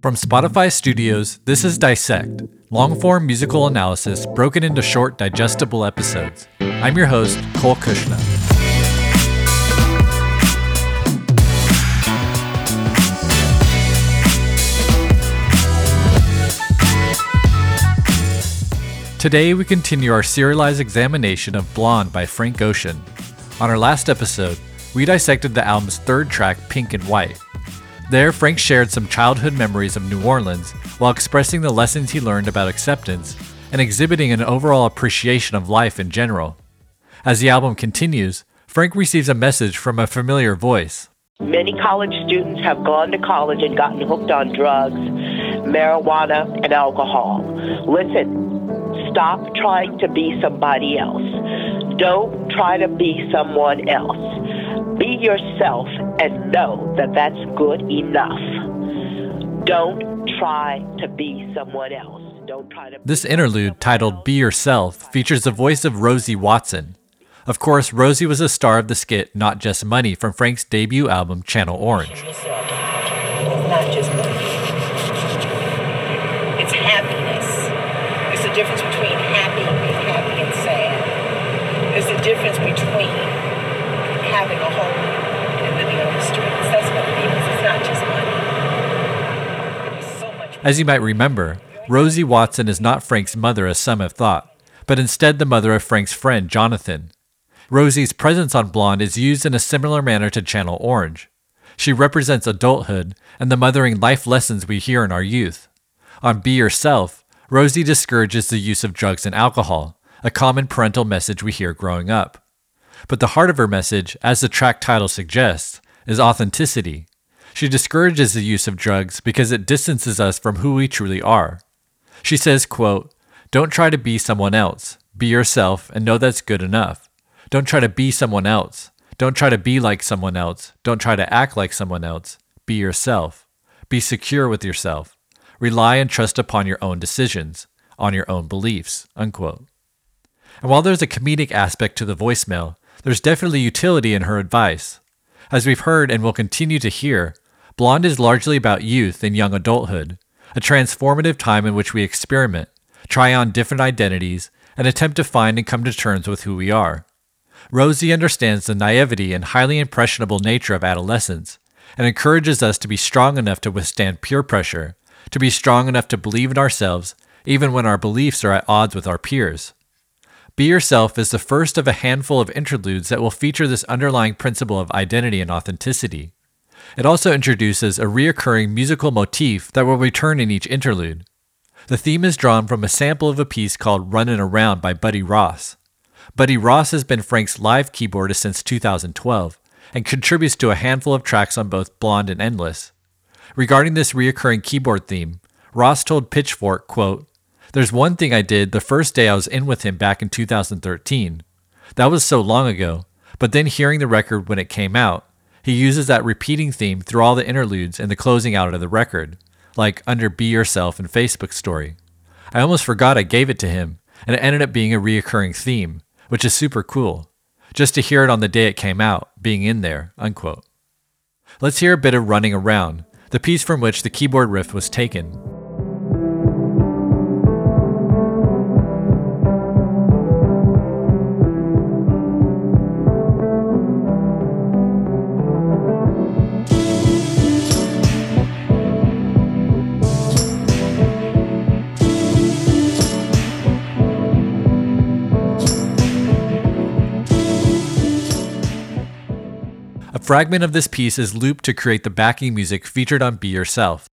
From Spotify Studios, this is Dissect, long form musical analysis broken into short, digestible episodes. I'm your host, Cole Cuchna. Today, we continue our serialized examination of Blonde by Frank Ocean. On our last episode, we dissected the album's third track, Pink and White. There, Frank shared some childhood memories of New Orleans while expressing the lessons he learned about acceptance and exhibiting an overall appreciation of life in general. As the album continues, Frank receives a message from a familiar voice. Many college students have gone to college and gotten hooked on drugs, marijuana, and alcohol. Listen, stop trying to be somebody else. Don't try to be someone else. Be yourself and know that that's good enough. Don't try to be someone else. Don't try to. This interlude, titled Be Yourself, features the voice of Rosie Watson. Of course, Rosie was a star of the skit Not Just Money from Frank's debut album Channel Orange. It's not just money. It's happiness. There's a difference between happy and happy and sad. There's a difference between having a home and living on the streets. That's what it is. It's not just money. There's so much. As you might remember, Rosie Watson is not Frank's mother as some have thought, but instead the mother of Frank's friend, Jonathan. Rosie's presence on Blonde is used in a similar manner to Channel Orange. She represents adulthood and the mothering life lessons we hear in our youth. On Be Yourself, Rosie discourages the use of drugs and alcohol, a common parental message we hear growing up. But the heart of her message, as the track title suggests, is authenticity. She discourages the use of drugs because it distances us from who we truly are. She says, quote, Don't try to be someone else. Be yourself and know that's good enough. Don't try to be someone else. Don't try to be like someone else. Don't try to act like someone else. Be yourself. Be secure with yourself. Rely and trust upon your own decisions, on your own beliefs. Unquote. And while there's a comedic aspect to the voicemail, there's definitely utility in her advice. As we've heard and will continue to hear, Blonde is largely about youth and young adulthood, a transformative time in which we experiment, try on different identities, and attempt to find and come to terms with who we are. Rosie understands the naivety and highly impressionable nature of adolescence and encourages us to be strong enough to withstand peer pressure, to be strong enough to believe in ourselves even when our beliefs are at odds with our peers. Be Yourself is the first of a handful of interludes that will feature this underlying principle of identity and authenticity. It also introduces a reoccurring musical motif that will return in each interlude. The theme is drawn from a sample of a piece called Runnin' Around by Buddy Ross. Buddy Ross has been Frank's live keyboardist since 2012 and contributes to a handful of tracks on both Blonde and Endless. Regarding this reoccurring keyboard theme, Ross told Pitchfork, quote, There's one thing I did the first day I was in with him back in 2013. That was so long ago, but then hearing the record when it came out, he uses that repeating theme through all the interludes and the closing out of the record, like under Be Yourself and Facebook Story. I almost forgot I gave it to him, and it ended up being a reoccurring theme, which is super cool. Just to hear it on the day it came out, being in there, unquote. Let's hear a bit of Running Around, the piece from which the keyboard riff was taken. Fragment of this piece is looped to create the backing music featured on Be Yourself.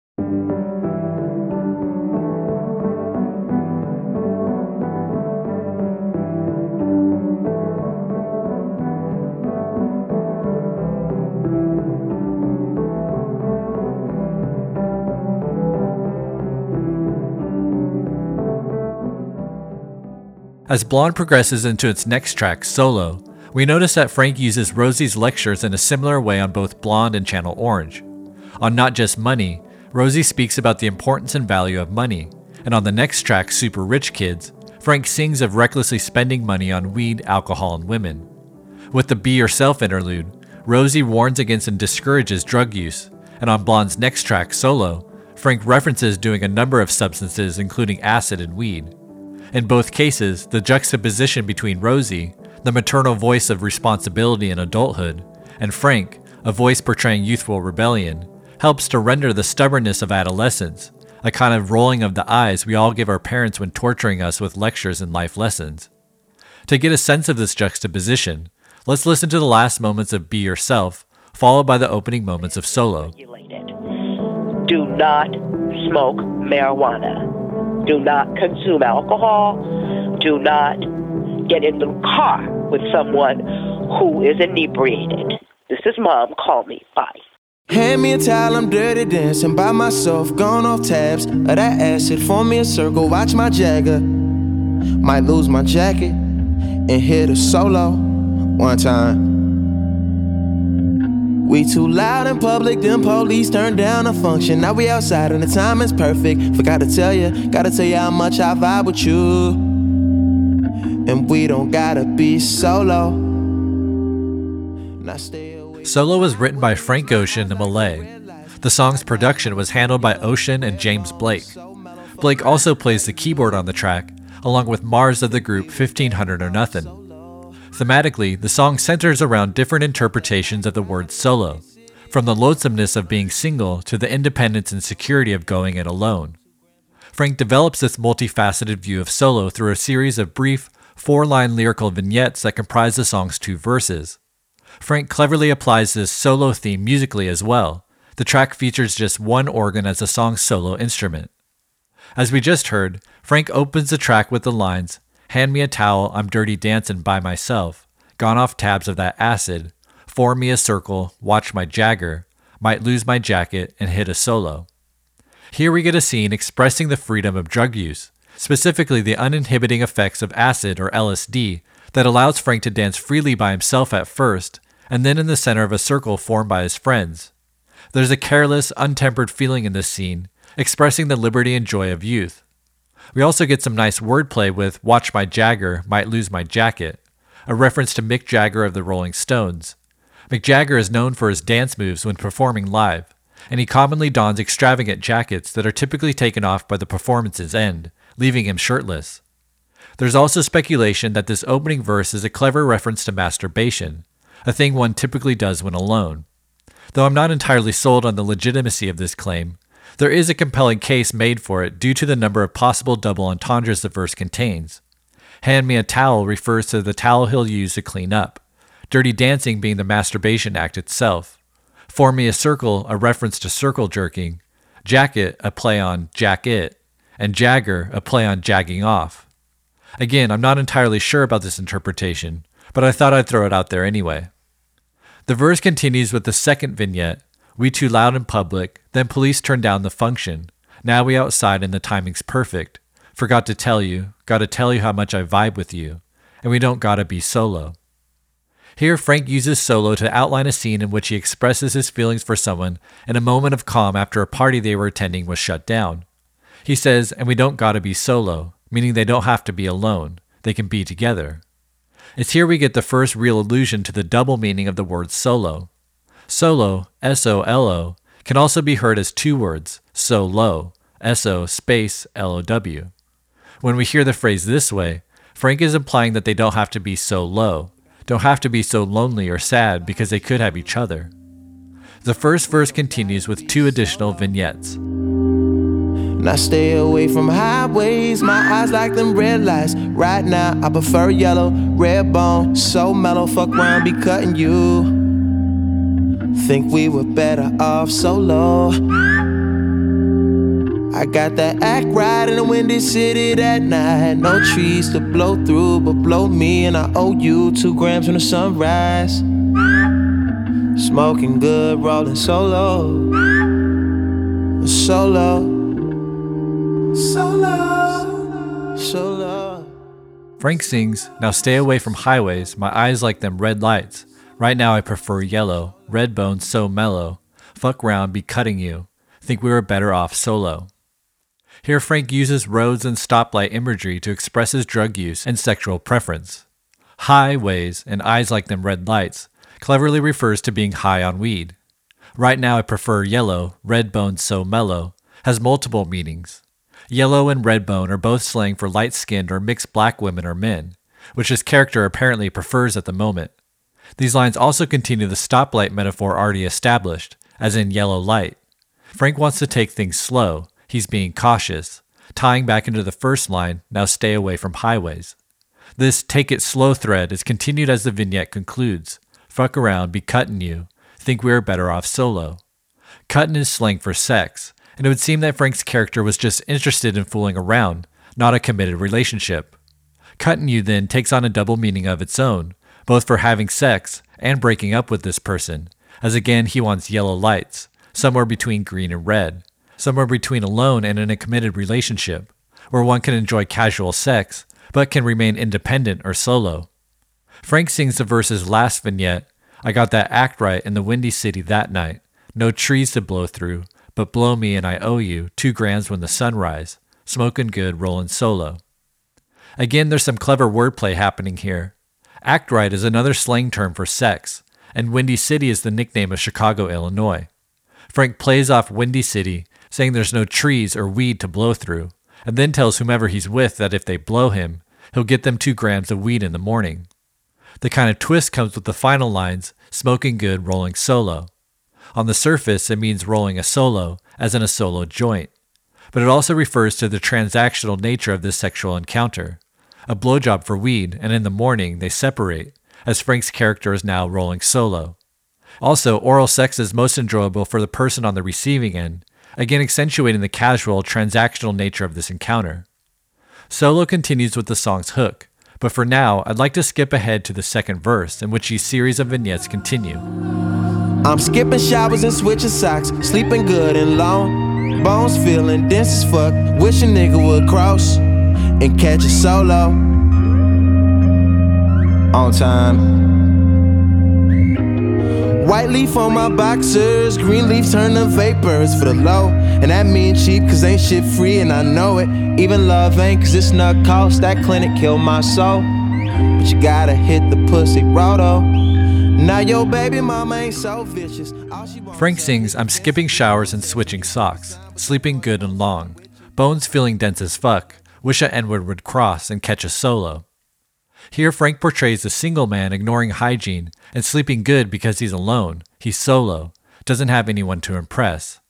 As Blonde progresses into its next track, Solo, we notice that Frank uses Rosie's lectures in a similar way on both Blonde and Channel Orange. On Not Just Money, Rosie speaks about the importance and value of money, and on the next track, Super Rich Kids, Frank sings of recklessly spending money on weed, alcohol, and women. With the Be Yourself interlude, Rosie warns against and discourages drug use, and on Blonde's next track, Solo, Frank references doing a number of substances, including acid and weed. In both cases, the juxtaposition between Rosie, the maternal voice of responsibility in adulthood, and Frank, a voice portraying youthful rebellion, helps to render the stubbornness of adolescence, a kind of rolling of the eyes we all give our parents when torturing us with lectures and life lessons. To get a sense of this juxtaposition, let's listen to the last moments of Be Yourself, followed by the opening moments of Solo. Do not smoke marijuana. Do not consume alcohol. Do not get in the car with someone who is inebriated. This is mom. Call me. Bye. Hand me a towel, I'm dirty dancing by myself, gone off tabs of that acid. Form me a circle, watch my Jagger. Might lose my jacket and hit a solo one time. We too loud in public, them police turned down a function. Now we outside and the time is perfect. Forgot to tell you, gotta tell you how much I vibe with you. And we don't gotta be solo. Solo was written by Frank Ocean and Malay. The song's production was handled by Ocean and James Blake. Blake also plays the keyboard on the track, along with Mars of the group 1500 or Nothing. Thematically, the song centers around different interpretations of the word solo, from the loathsomeness of being single to the independence and security of going it alone. Frank develops this multifaceted view of solo through a series of brief, four line lyrical vignettes that comprise the song's two verses. Frank cleverly applies this solo theme musically as well. The track features just one organ as the song's solo instrument. As we just heard, Frank opens the track with the lines Hand me a towel, I'm dirty dancing by myself, gone off tabs of that acid, form me a circle, watch my Jagger, might lose my jacket, and hit a solo. Here we get a scene expressing the freedom of drug use, specifically the uninhibiting effects of acid or LSD that allows Frank to dance freely by himself at first and then in the center of a circle formed by his friends. There's a careless, untempered feeling in this scene, expressing the liberty and joy of youth. We also get some nice wordplay with Watch My Jagger, Might Lose My Jacket, a reference to Mick Jagger of the Rolling Stones. Mick Jagger is known for his dance moves when performing live, and he commonly dons extravagant jackets that are typically taken off by the performance's end, leaving him shirtless. There's also speculation that this opening verse is a clever reference to masturbation, a thing one typically does when alone. Though I'm not entirely sold on the legitimacy of this claim, there is a compelling case made for it due to the number of possible double entendres the verse contains. Hand me a towel refers to the towel he'll use to clean up, dirty dancing being the masturbation act itself, form me a circle, a reference to circle jerking, jacket, a play on jack it, and jagger, a play on jagging off. Again, I'm not entirely sure about this interpretation, but I thought I'd throw it out there anyway. The verse continues with the second vignette We too loud in public, then police turn down the function. Now we outside and the timing's perfect. Forgot to tell you, gotta tell you how much I vibe with you. And we don't gotta be solo. Here, Frank uses solo to outline a scene in which he expresses his feelings for someone in a moment of calm after a party they were attending was shut down. He says, and we don't gotta be solo, meaning they don't have to be alone, they can be together. It's here we get the first real allusion to the double meaning of the word solo. Solo, S O L O, can also be heard as two words, so low, S O space L O W. When we hear the phrase this way, Frank is implying that they don't have to be so low, don't have to be so lonely or sad because they could have each other. The first verse continues with two additional vignettes. And I stay away from highways. My eyes like them red lights. Right now, I prefer yellow, red bone, so mellow. Fuck around, be cutting you. Think we were better off solo. I got that act right in the windy city that night. No trees to blow through, but blow me, and I owe you two grams when the sunrise. Smoking good, rolling solo. Solo. Solo. Solo. Frank sings, Now stay away from highways, my eyes like them red lights. Right now I prefer yellow, red bones so mellow. Fuck round, be cutting you. Think we were better off solo. Here Frank uses roads and stoplight imagery to express his drug use and sexual preference. Highways and eyes like them red lights cleverly refers to being high on weed. Right now I prefer yellow, red bones so mellow, has multiple meanings. Yellow and red bone are both slang for light skinned or mixed black women or men, which his character apparently prefers at the moment. These lines also continue the stoplight metaphor already established, as in yellow light. Frank wants to take things slow, he's being cautious, tying back into the first line, now stay away from highways. This take it slow thread is continued as the vignette concludes fuck around, be cutting you, think we are better off solo. Cutting is slang for sex, and it would seem that Frank's character was just interested in fooling around, not a committed relationship. Cutting you then takes on a double meaning of its own, both for having sex and breaking up with this person, as again he wants yellow lights, somewhere between green and red, somewhere between alone and in a committed relationship, where one can enjoy casual sex, but can remain independent or solo. Frank sings the verse's last vignette I got that act right in the Windy City that night. No trees to blow through, but blow me and I owe you two grams when the sun rise. Smoking good, rolling solo. Again, there's some clever wordplay happening here. Act right is another slang term for sex, and Windy City is the nickname of Chicago, Illinois. Frank plays off Windy City, saying there's no trees or weed to blow through, and then tells whomever he's with that if they blow him, he'll get them two grams of weed in the morning. The kind of twist comes with the final lines smoking good, rolling solo. On the surface, it means rolling a solo, as in a solo joint, but it also refers to the transactional nature of this sexual encounter. A blowjob for weed, and in the morning they separate, as Frank's character is now rolling solo. Also, oral sex is most enjoyable for the person on the receiving end, again accentuating the casual, transactional nature of this encounter. Solo continues with the song's hook, but for now, I'd like to skip ahead to the second verse, in which these series of vignettes continue. I'm skipping showers and switching socks, sleeping good and long. Bones feeling dense as fuck. Wish a nigga would cross and catch a solo. On time. White leaf on my boxers, green leaf turn to vapors for the low. And that mean cheap, cause ain't shit free, and I know it. Even love ain't, cause it's not cost. That clinic killed my soul. But you gotta hit the pussy roto. Now your baby mama ain't so vicious. Frank sings, I'm skipping showers and switching socks, sleeping good and long, bones feeling dense as fuck, wish a N-word would cross and catch a solo. Here, Frank portrays a single man ignoring hygiene and sleeping good because he's alone, he's solo, doesn't have anyone to impress.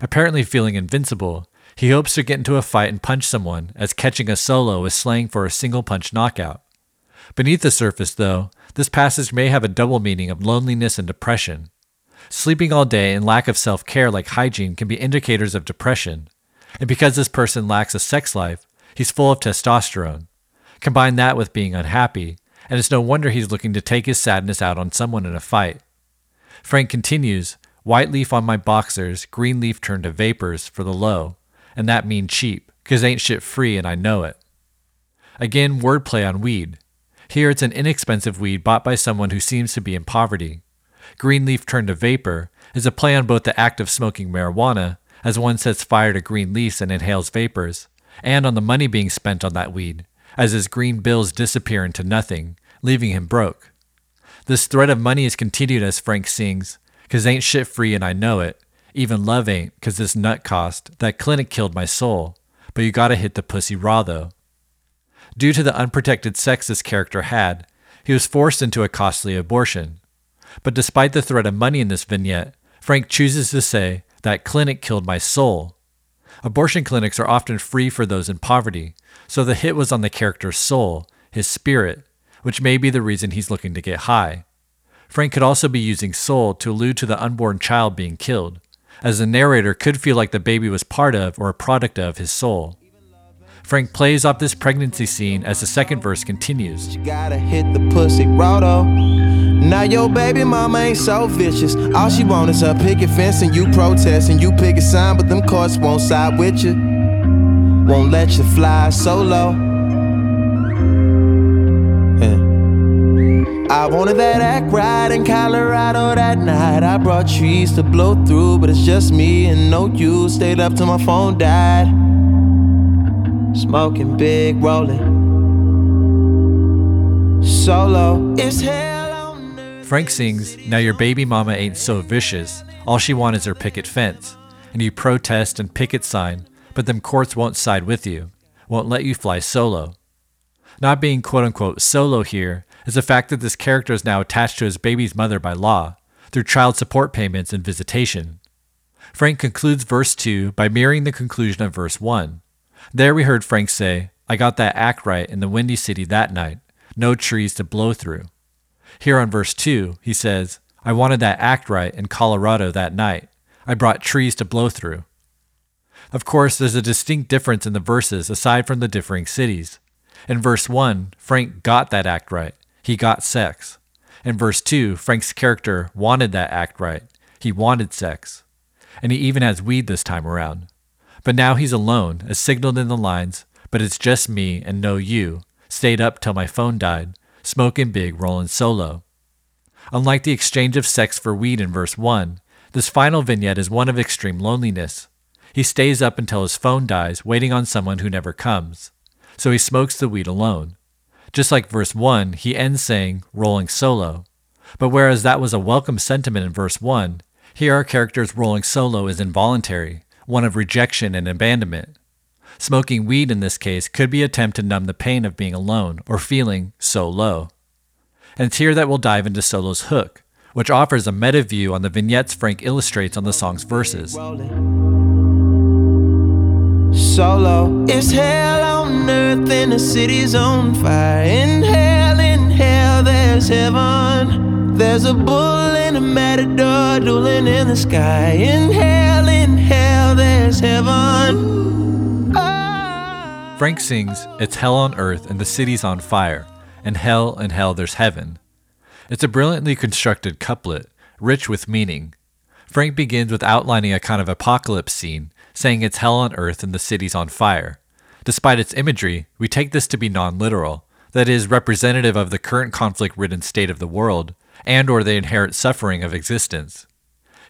Apparently feeling invincible, he hopes to get into a fight and punch someone, as catching a solo is slang for a single punch knockout. Beneath the surface, though, this passage may have a double meaning of loneliness and depression. Sleeping all day and lack of self care like hygiene can be indicators of depression. And because this person lacks a sex life, he's full of testosterone. Combine that with being unhappy, and it's no wonder he's looking to take his sadness out on someone in a fight. Frank continues White leaf on my boxers, green leaf turned to vapors for the low, and that mean cheap, 'cause ain't shit free and I know it. Again, wordplay on weed. Here it's an inexpensive weed bought by someone who seems to be in poverty. Green leaf turned to vapor is a play on both the act of smoking marijuana, as one sets fire to green leaves and inhales vapors, and on the money being spent on that weed, as his green bills disappear into nothing, leaving him broke. This thread of money is continued as Frank sings, Cause ain't shit free and I know it. Even love ain't, cause this nut cost. That clinic killed my soul. But you gotta hit the pussy raw though. Due to the unprotected sex this character had, he was forced into a costly abortion. But despite the threat of money in this vignette, Frank chooses to say, That clinic killed my soul. Abortion clinics are often free for those in poverty, so the hit was on the character's soul, his spirit, which may be the reason he's looking to get high. Frank could also be using soul to allude to the unborn child being killed, as the narrator could feel like the baby was part of or a product of his soul. Frank plays off this pregnancy scene as the second verse continues. You gotta hit the pussy roto. Now your baby mama ain't so vicious. All she want is her picket fence and you protest and you pick a sign, but them courts won't side with you. Won't let you fly solo. I wanted that act in Colorado that night. I brought trees to blow through, but it's just me and no you. Stayed up till my phone died. Smoking big, rolling. Solo. Hell on Frank sings, Now your baby mama ain't so vicious. All she wants is her picket fence. and you protest and picket sign, but them courts won't side with you, won't let you fly solo. Not being quote unquote solo here is the fact that this character is now attached to his baby's mother by law, through child support payments and visitation. Frank concludes verse 2 by mirroring the conclusion of verse 1. There we heard Frank say, I got that act right in the Windy City that night, no trees to blow through. Here on verse 2, he says, I wanted that act right in Colorado that night. I brought trees to blow through. Of course, there's a distinct difference in the verses aside from the differing cities. In verse 1, Frank got that act right. He got sex. In verse 2, Frank's character wanted that act right. He wanted sex. And he even has weed this time around. But now he's alone, as signaled in the lines, but it's just me and no you. Stayed up till my phone died, smoking big, rolling solo. Unlike the exchange of sex for weed in verse 1, this final vignette is one of extreme loneliness. He stays up until his phone dies, waiting on someone who never comes. So he smokes the weed alone. Just like verse 1, he ends saying, rolling solo. But whereas that was a welcome sentiment in verse 1, here our character's rolling solo is involuntary, one of rejection and abandonment. Smoking weed in this case could be an attempt to numb the pain of being alone or feeling so low. And it's here that we'll dive into Solo's hook, which offers a meta view on the vignettes Frank illustrates on the song's verses. Solo, it's hell on earth and the city's on fire. In hell, in hell, there's heaven. There's a bull and a matador dueling in the sky. In hell, in hell, there's heaven. Ah. Frank sings, It's hell on earth and the city's on fire, and hell and hell there's heaven. It's a brilliantly constructed couplet, rich with meaning. Frank begins with outlining a kind of apocalypse scene, saying it's hell on earth and the city's on fire. Despite its imagery, we take this to be non-literal, that is representative of the current conflict-ridden state of the world and or the inherent suffering of existence.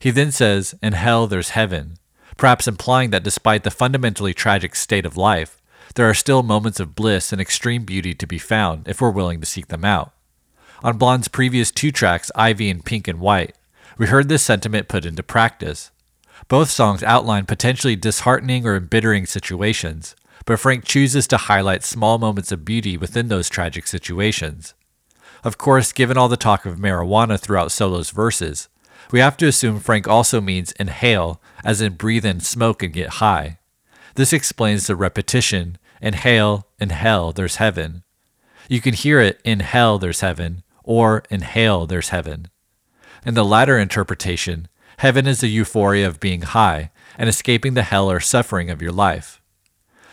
He then says, "In hell there's heaven," perhaps implying that despite the fundamentally tragic state of life, there are still moments of bliss and extreme beauty to be found if we're willing to seek them out. On Blonde's previous two tracks, Ivy and Pink and White, we heard this sentiment put into practice. Both songs outline potentially disheartening or embittering situations, but Frank chooses to highlight small moments of beauty within those tragic situations. Of course, given all the talk of marijuana throughout Solo's verses, we have to assume Frank also means inhale, as in breathe in smoke and get high. This explains the repetition inhale, in hell, there's heaven. You can hear it in hell, there's heaven, or in hell, there's heaven. In the latter interpretation, heaven is the euphoria of being high and escaping the hell or suffering of your life.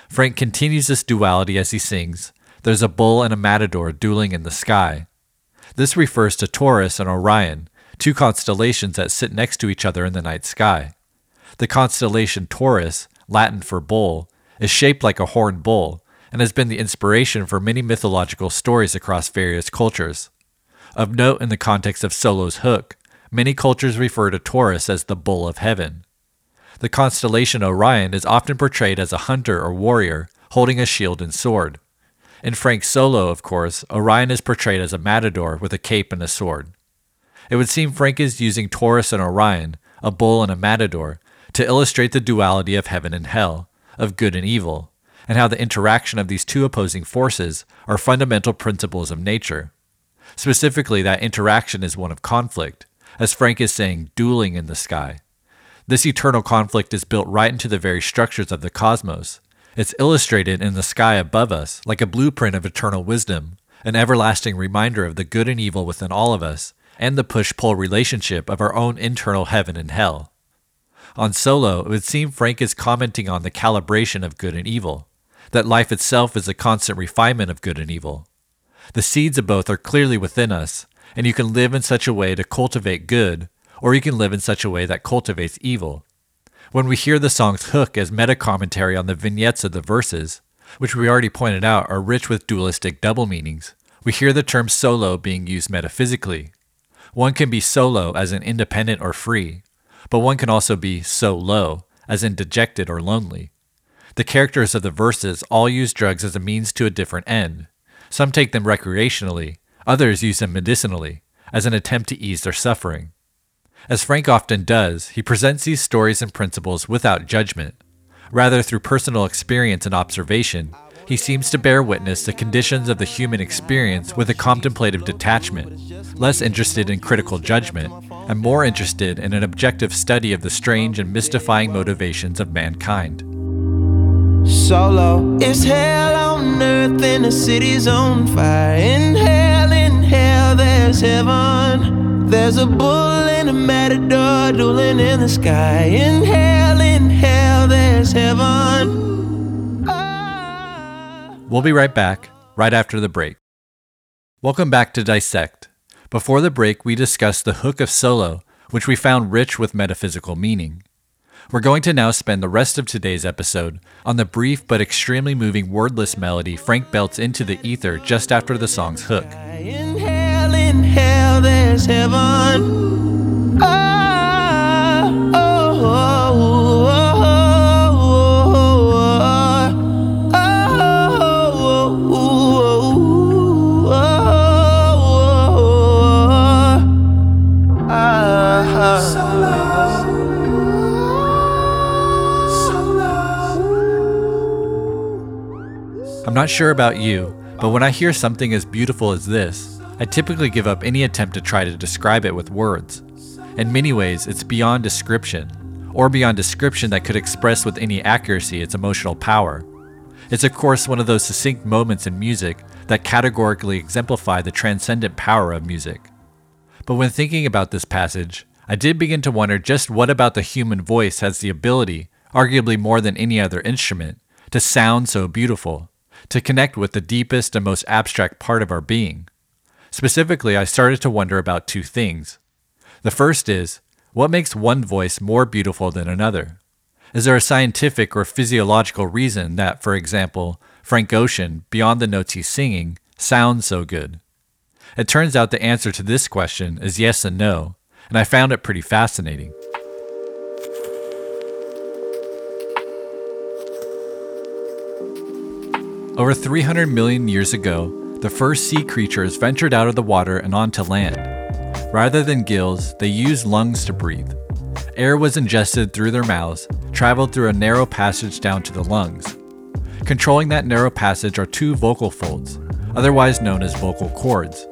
Frank continues this duality as he sings, There's a bull and a matador dueling in the sky. This refers to Taurus and Orion, two constellations that sit next to each other in the night sky. The constellation Taurus, Latin for bull, is shaped like a horned bull and has been the inspiration for many mythological stories across various cultures. Of note in the context of Solo's hook, many cultures refer to Taurus as the bull of heaven. The constellation Orion is often portrayed as a hunter or warrior holding a shield and sword. In Frank's solo, of course, Orion is portrayed as a matador with a cape and a sword. It would seem Frank is using Taurus and Orion, a bull and a matador, to illustrate the duality of heaven and hell, of good and evil, and how the interaction of these two opposing forces are fundamental principles of nature. Specifically, that interaction is one of conflict, as Frank is saying, dueling in the sky. This eternal conflict is built right into the very structures of the cosmos. It's illustrated in the sky above us like a blueprint of eternal wisdom, an everlasting reminder of the good and evil within all of us, and the push pull relationship of our own internal heaven and hell. On Solo, it would seem Frank is commenting on the calibration of good and evil, that life itself is a constant refinement of good and evil. The seeds of both are clearly within us, and you can live in such a way to cultivate good, or you can live in such a way that cultivates evil. When we hear the song's hook as meta commentary on the vignettes of the verses, which we already pointed out are rich with dualistic double meanings, we hear the term solo being used metaphysically. One can be solo as in independent or free, but one can also be so low as in dejected or lonely. The characters of the verses all use drugs as a means to a different end. Some take them recreationally, others use them medicinally, as an attempt to ease their suffering. As Frank often does, he presents these stories and principles without judgment. Rather, through personal experience and observation, he seems to bear witness to conditions of the human experience with a contemplative detachment, less interested in critical judgment, and more interested in an objective study of the strange and mystifying motivations of mankind. Solo is hell on earth and the city's on fire. In in hell, there's heaven. There's a bull and a matador dueling in the sky. In hell, in hell, there's heaven. Ah. We'll be right back, right after the break. Welcome back to Dissect. Before the break, we discussed the hook of solo, which we found rich with metaphysical meaning. We're going to now spend the rest of today's episode on the brief but extremely moving wordless melody Frank belts into the ether just after the song's hook. In hell, there's heaven. I'm not sure about you, but when I hear something as beautiful as this, I typically give up any attempt to try to describe it with words. In many ways, it's beyond description, or beyond description that could express with any accuracy its emotional power. It's, of course, one of those succinct moments in music that categorically exemplify the transcendent power of music. But when thinking about this passage, I did begin to wonder just what about the human voice has the ability, arguably more than any other instrument, to sound so beautiful, to connect with the deepest and most abstract part of our being. Specifically, I started to wonder about two things. The first is what makes one voice more beautiful than another? Is there a scientific or physiological reason that, for example, Frank Ocean, beyond the notes he's singing, sounds so good? It turns out the answer to this question is yes and no, and I found it pretty fascinating. Over 300 million years ago, the first sea creatures ventured out of the water and onto land. Rather than gills, they used lungs to breathe. Air was ingested through their mouths, traveled through a narrow passage down to the lungs. Controlling that narrow passage are two vocal folds, otherwise known as vocal cords.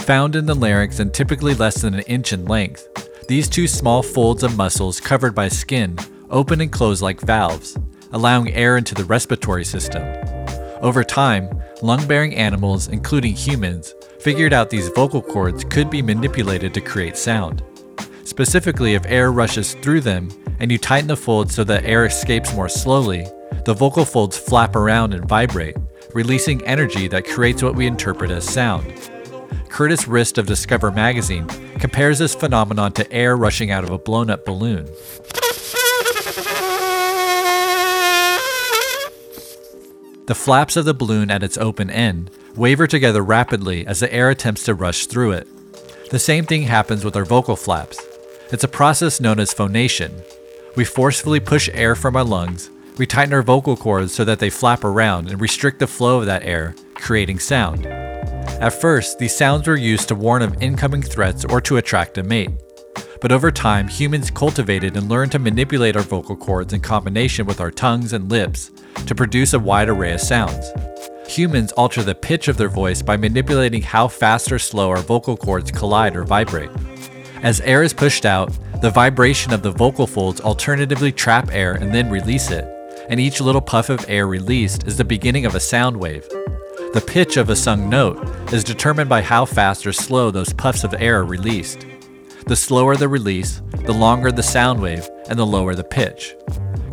Found in the larynx and typically less than an inch in length, these two small folds of muscles covered by skin open and close like valves, allowing air into the respiratory system. Over time, lung bearing animals, including humans, figured out these vocal cords could be manipulated to create sound. Specifically, if air rushes through them and you tighten the folds so that air escapes more slowly, the vocal folds flap around and vibrate, releasing energy that creates what we interpret as sound. Curtis Rist of Discover magazine compares this phenomenon to air rushing out of a blown up balloon. The flaps of the balloon at its open end waver together rapidly as the air attempts to rush through it. The same thing happens with our vocal flaps. It's a process known as phonation. We forcefully push air from our lungs, we tighten our vocal cords so that they flap around and restrict the flow of that air, creating sound. At first, these sounds were used to warn of incoming threats or to attract a mate. But over time, humans cultivated and learned to manipulate our vocal cords in combination with our tongues and lips to produce a wide array of sounds. Humans alter the pitch of their voice by manipulating how fast or slow our vocal cords collide or vibrate. As air is pushed out, the vibration of the vocal folds alternatively trap air and then release it, and each little puff of air released is the beginning of a sound wave. The pitch of a sung note is determined by how fast or slow those puffs of air are released. The slower the release, the longer the sound wave, and the lower the pitch.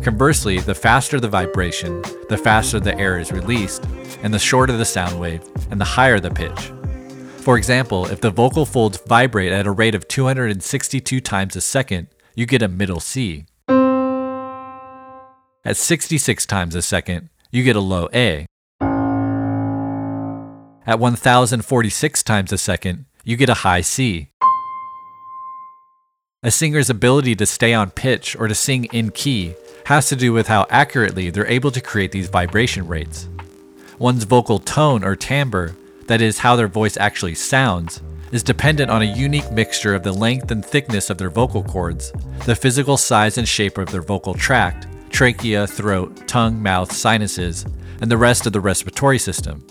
Conversely, the faster the vibration, the faster the air is released, and the shorter the sound wave, and the higher the pitch. For example, if the vocal folds vibrate at a rate of 262 times a second, you get a middle C. At 66 times a second, you get a low A. At 1046 times a second, you get a high C. A singer's ability to stay on pitch or to sing in key has to do with how accurately they're able to create these vibration rates. One's vocal tone or timbre, that is, how their voice actually sounds, is dependent on a unique mixture of the length and thickness of their vocal cords, the physical size and shape of their vocal tract, trachea, throat, tongue, mouth, sinuses, and the rest of the respiratory system.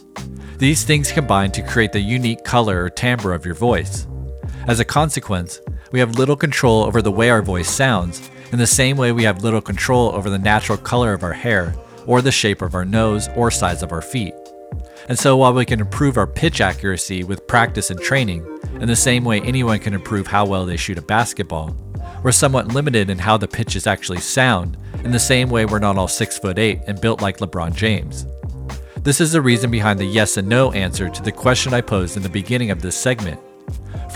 These things combine to create the unique color or timbre of your voice. As a consequence, we have little control over the way our voice sounds, in the same way we have little control over the natural color of our hair, or the shape of our nose, or size of our feet. And so, while we can improve our pitch accuracy with practice and training, in the same way anyone can improve how well they shoot a basketball, we're somewhat limited in how the pitches actually sound, in the same way we're not all 6 foot 8 and built like LeBron James. This is the reason behind the yes and no answer to the question I posed in the beginning of this segment.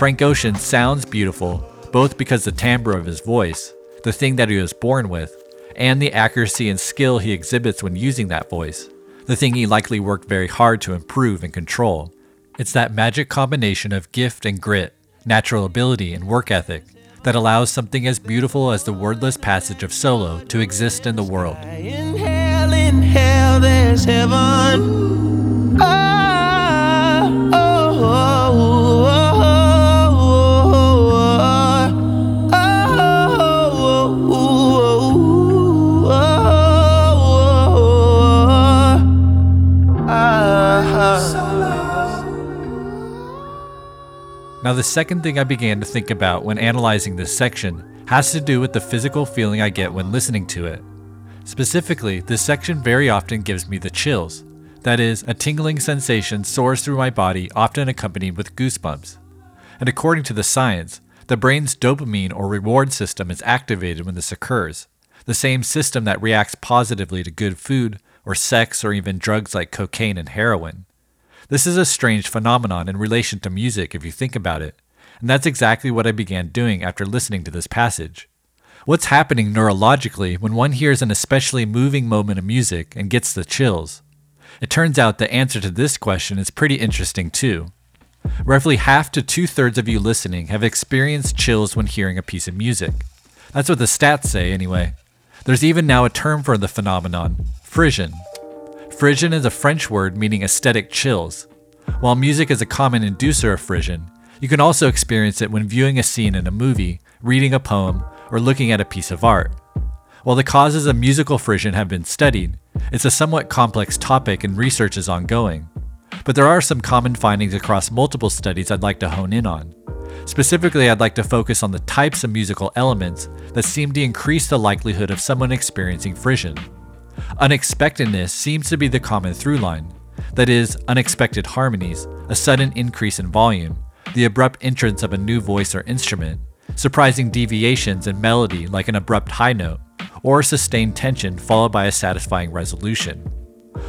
Frank Ocean sounds beautiful, both because the timbre of his voice, the thing that he was born with, and the accuracy and skill he exhibits when using that voice, the thing he likely worked very hard to improve and control. It's that magic combination of gift and grit, natural ability and work ethic, that allows something as beautiful as the wordless passage of solo to exist in the world. In hell, in hell, Now, the second thing I began to think about when analyzing this section has to do with the physical feeling I get when listening to it. Specifically, this section very often gives me the chills. That is, a tingling sensation soars through my body, often accompanied with goosebumps. And according to the science, the brain's dopamine or reward system is activated when this occurs, the same system that reacts positively to good food, or sex, or even drugs like cocaine and heroin. This is a strange phenomenon in relation to music if you think about it, and that's exactly what I began doing after listening to this passage. What's happening neurologically when one hears an especially moving moment of music and gets the chills? It turns out the answer to this question is pretty interesting too. Roughly half to two thirds of you listening have experienced chills when hearing a piece of music. That's what the stats say, anyway. There's even now a term for the phenomenon frisson. Frisson is a French word meaning aesthetic chills. While music is a common inducer of frisson, you can also experience it when viewing a scene in a movie, reading a poem, or looking at a piece of art. While the causes of musical frisson have been studied, it's a somewhat complex topic and research is ongoing. But there are some common findings across multiple studies I'd like to hone in on. Specifically, I'd like to focus on the types of musical elements that seem to increase the likelihood of someone experiencing frisson. Unexpectedness seems to be the common through line. That is, unexpected harmonies, a sudden increase in volume, the abrupt entrance of a new voice or instrument, surprising deviations in melody like an abrupt high note, or sustained tension followed by a satisfying resolution.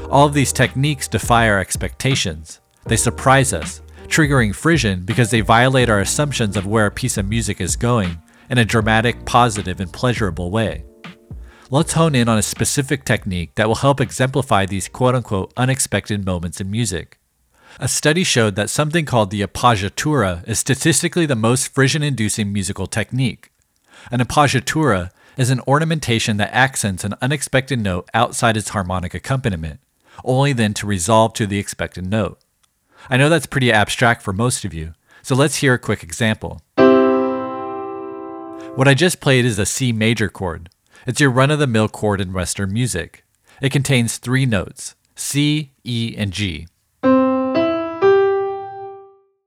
All of these techniques defy our expectations. They surprise us, triggering frisson because they violate our assumptions of where a piece of music is going in a dramatic, positive, and pleasurable way let's hone in on a specific technique that will help exemplify these quote unquote unexpected moments in music. A study showed that something called the appoggiatura is statistically the most frisson inducing musical technique. An appoggiatura is an ornamentation that accents an unexpected note outside its harmonic accompaniment, only then to resolve to the expected note. I know that's pretty abstract for most of you, so let's hear a quick example. What I just played is a C major chord, it's your run of the mill chord in Western music. It contains three notes C, E, and G.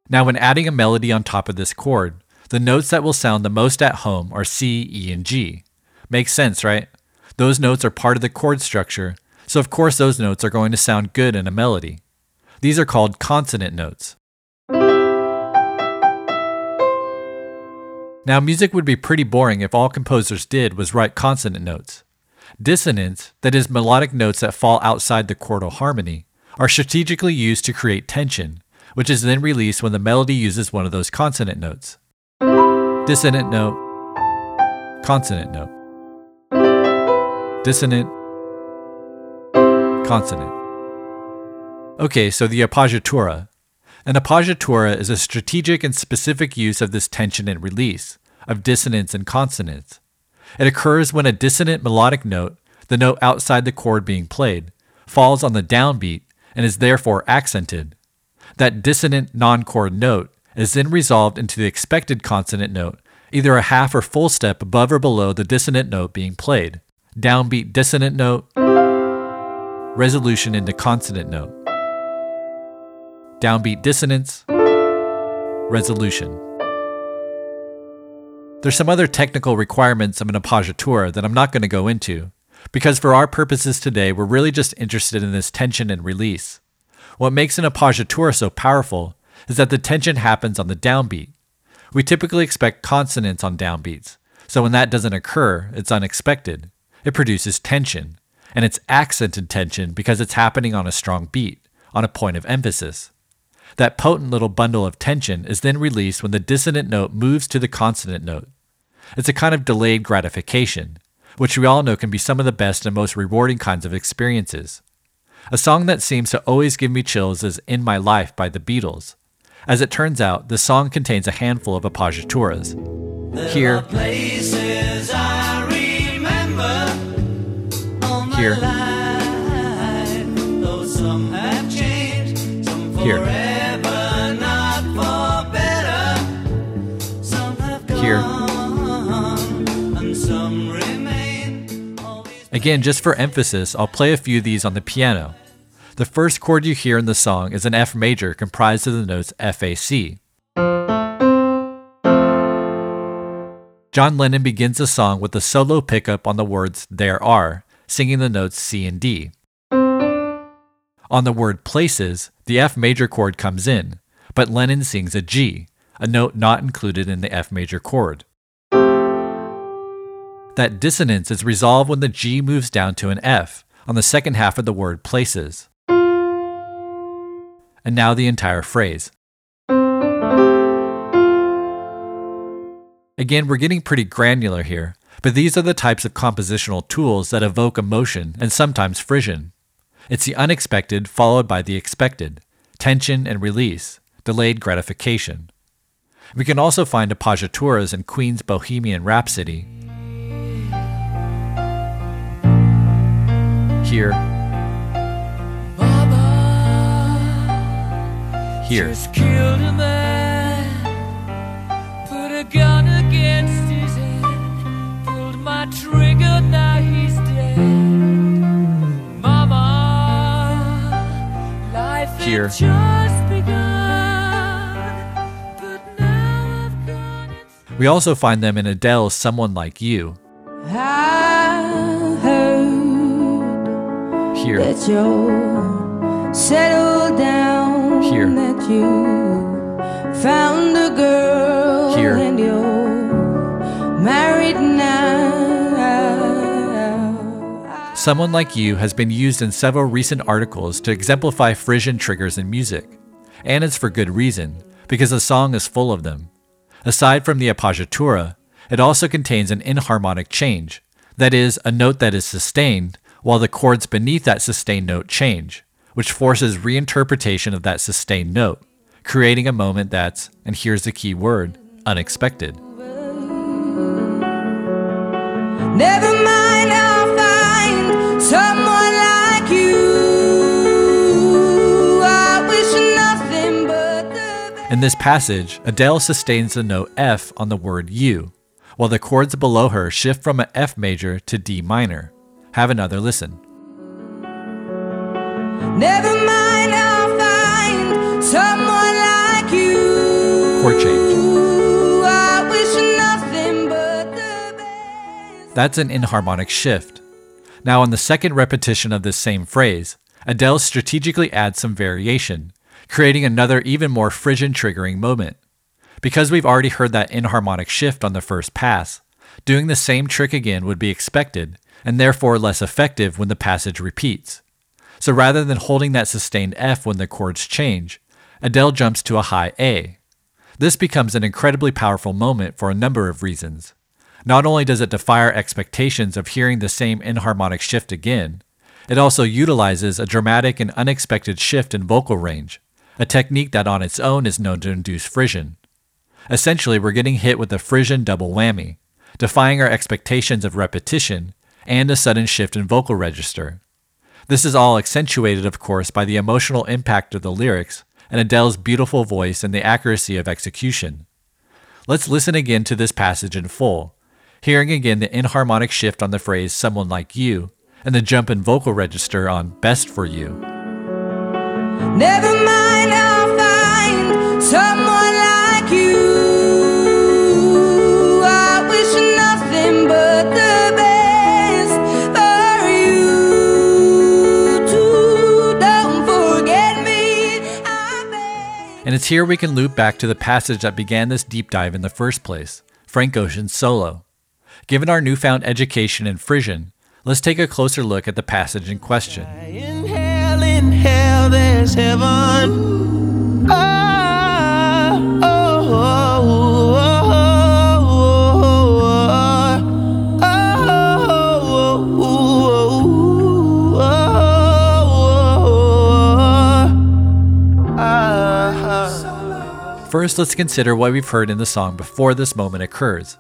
Now, when adding a melody on top of this chord, the notes that will sound the most at home are C, E, and G. Makes sense, right? Those notes are part of the chord structure, so of course those notes are going to sound good in a melody. These are called consonant notes. Now, music would be pretty boring if all composers did was write consonant notes. Dissonants, that is, melodic notes that fall outside the chordal harmony, are strategically used to create tension, which is then released when the melody uses one of those consonant notes. Dissonant note, consonant note. Dissonant, consonant. Okay, so the appoggiatura, an appoggiatura is a strategic and specific use of this tension and release, of dissonance and consonance. It occurs when a dissonant melodic note, the note outside the chord being played, falls on the downbeat and is therefore accented. That dissonant non chord note is then resolved into the expected consonant note, either a half or full step above or below the dissonant note being played. Downbeat dissonant note, resolution into consonant note. Downbeat dissonance, resolution. There's some other technical requirements of an appoggiatura that I'm not going to go into, because for our purposes today, we're really just interested in this tension and release. What makes an appoggiatura so powerful is that the tension happens on the downbeat. We typically expect consonance on downbeats, so when that doesn't occur, it's unexpected. It produces tension, and it's accented tension because it's happening on a strong beat, on a point of emphasis. That potent little bundle of tension is then released when the dissonant note moves to the consonant note. It's a kind of delayed gratification, which we all know can be some of the best and most rewarding kinds of experiences. A song that seems to always give me chills is In My Life by the Beatles. As it turns out, the song contains a handful of appoggiaturas. Here, here, here, here. Again, just for emphasis, I'll play a few of these on the piano. The first chord you hear in the song is an F major comprised of the notes F A C. John Lennon begins the song with a solo pickup on the words there are, singing the notes C and D. On the word places, the F major chord comes in, but Lennon sings a G, a note not included in the F major chord. That dissonance is resolved when the G moves down to an F on the second half of the word places. And now the entire phrase. Again, we're getting pretty granular here, but these are the types of compositional tools that evoke emotion and sometimes frisson. It's the unexpected followed by the expected, tension and release, delayed gratification. We can also find appoggiaturas in Queen's Bohemian Rhapsody, Here. Here. Just We also find them in Adele's Someone Like You. Here. down. Here. That you found a girl. Here. And you're married now. Someone Like You has been used in several recent articles to exemplify frisson triggers in music. And it's for good reason, because the song is full of them. Aside from the appoggiatura, it also contains an enharmonic change, that is, a note that is sustained while the chords beneath that sustained note change, which forces reinterpretation of that sustained note, creating a moment that's, and here's the key word, unexpected. Never mind, In this passage, Adele sustains the note F on the word you, while the chords below her shift from an F major to D minor. Have another listen. Never mind, I'll find someone like you. Chord change. I wish nothing but the best. That's an enharmonic shift. Now, on the second repetition of this same phrase, Adele strategically adds some variation, creating another even more frisson triggering moment. Because we've already heard that enharmonic shift on the first pass, doing the same trick again would be expected, and therefore less effective when the passage repeats. So rather than holding that sustained F when the chords change, Adele jumps to a high A. This becomes an incredibly powerful moment for a number of reasons. Not only does it defy our expectations of hearing the same inharmonic shift again, it also utilizes a dramatic and unexpected shift in vocal range, a technique that on its own is known to induce frisson. Essentially, we're getting hit with a frisson double whammy, defying our expectations of repetition and a sudden shift in vocal register. This is all accentuated, of course, by the emotional impact of the lyrics, and Adele's beautiful voice and the accuracy of execution. Let's listen again to this passage in full, hearing again the enharmonic shift on the phrase someone like you and the jump in vocal register on best for you. Never mind, it's here we can loop back to the passage that began this deep dive in the first place Frank Ocean's solo. Given our newfound education in frisson, let's take a closer look at the passage in question. In hell, in hell, there's heaven. Ah, oh, oh, oh, First, let's consider what we've heard in the song before this moment occurs.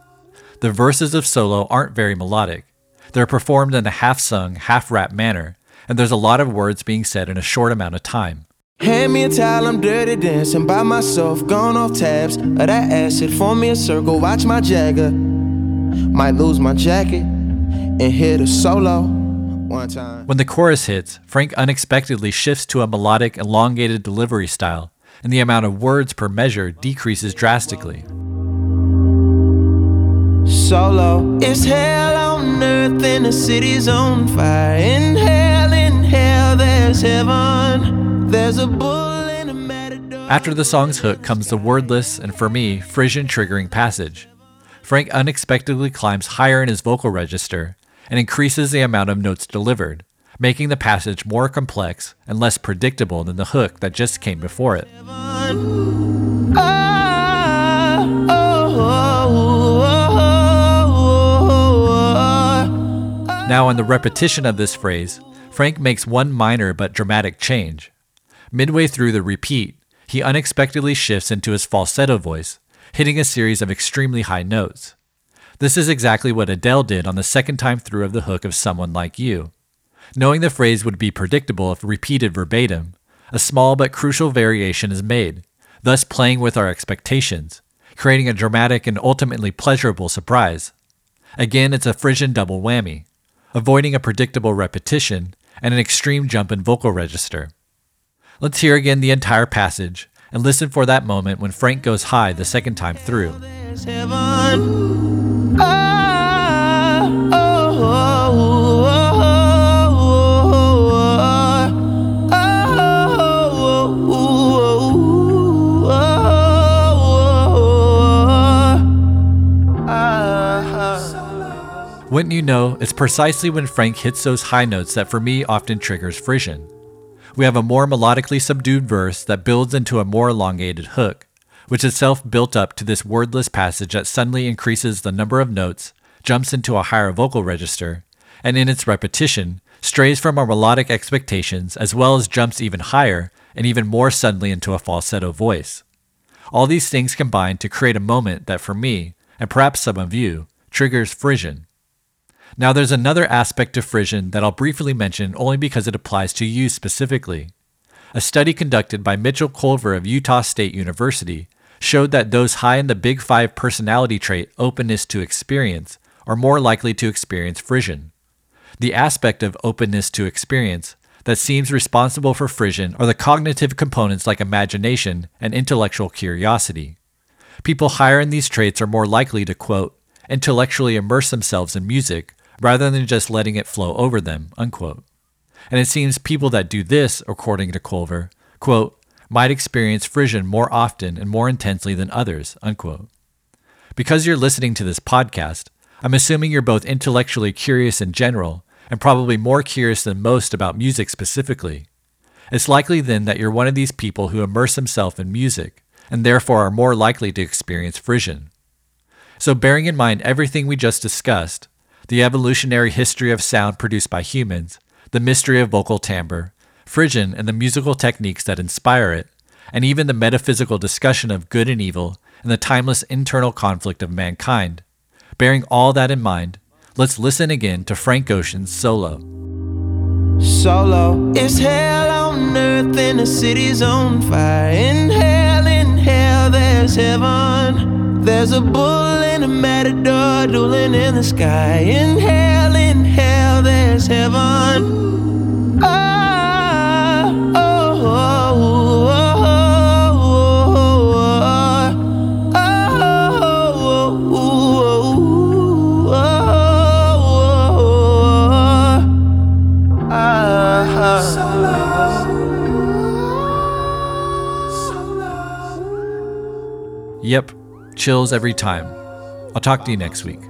The verses of solo aren't very melodic. They're performed in a half sung, half rap manner, and there's a lot of words being said in a short amount of time. Hand me a towel, I'm dirty dancing by myself, gone off tabs of that acid. Form me a circle, watch my jagger. Might lose my jacket and hit a solo one time. When the chorus hits, Frank unexpectedly shifts to a melodic, elongated delivery style, and the amount of words per measure decreases drastically. Solo. It's hell on earth and the city's on fire. In hell, in hell, there's heaven. There's a bull in a matador. After the song's hook comes the wordless and, for me, frisson triggering passage. Frank unexpectedly climbs higher in his vocal register and increases the amount of notes delivered, making the passage more complex and less predictable than the hook that just came before it. Now, on the repetition of this phrase, Frank makes one minor but dramatic change. Midway through the repeat, he unexpectedly shifts into his falsetto voice, hitting a series of extremely high notes. This is exactly what Adele did on the second time through of the hook of Someone Like You. Knowing the phrase would be predictable if repeated verbatim, a small but crucial variation is made, thus playing with our expectations, creating a dramatic and ultimately pleasurable surprise. Again, it's a frisson double whammy, avoiding a predictable repetition and an extreme jump in vocal register. Let's hear again the entire passage and listen for that moment when Frank goes high the second time through. Wouldn't you know, it's precisely when Frank hits those high notes that for me often triggers frisson. We have a more melodically subdued verse that builds into a more elongated hook, which itself built up to this wordless passage that suddenly increases the number of notes, jumps into a higher vocal register, and in its repetition, strays from our melodic expectations as well as jumps even higher and even more suddenly into a falsetto voice. All these things combine to create a moment that for me, and perhaps some of you, triggers frisson. Now, there's another aspect to frisson that I'll briefly mention only because it applies to you specifically. A study conducted by Mitchell Colver of Utah State University showed that those high in the Big Five personality trait openness to experience are more likely to experience frisson. The aspect of openness to experience that seems responsible for frisson are the cognitive components like imagination and intellectual curiosity. People higher in these traits are more likely to, quote, intellectually immerse themselves in music rather than just letting it flow over them, unquote. And it seems people that do this, according to Colver, quote, might experience frisson more often and more intensely than others, unquote. Because you're listening to this podcast, I'm assuming you're both intellectually curious in general and probably more curious than most about music specifically. It's likely then that you're one of these people who immerse themselves in music and therefore are more likely to experience frisson. So, bearing in mind everything we just discussed the evolutionary history of sound produced by humans, the mystery of vocal timbre, frisson and the musical techniques that inspire it, and even the metaphysical discussion of good and evil and the timeless internal conflict of mankind. Bearing all that in mind, let's listen again to Frank Ocean's solo. Solo. It's hell on earth and the city's on fire. In hell, in hell, there's heaven. There's a bull and a matador dueling in the sky. In hell, in hell, there's heaven. Ah. Yep, chills every time. I'll talk to you next week.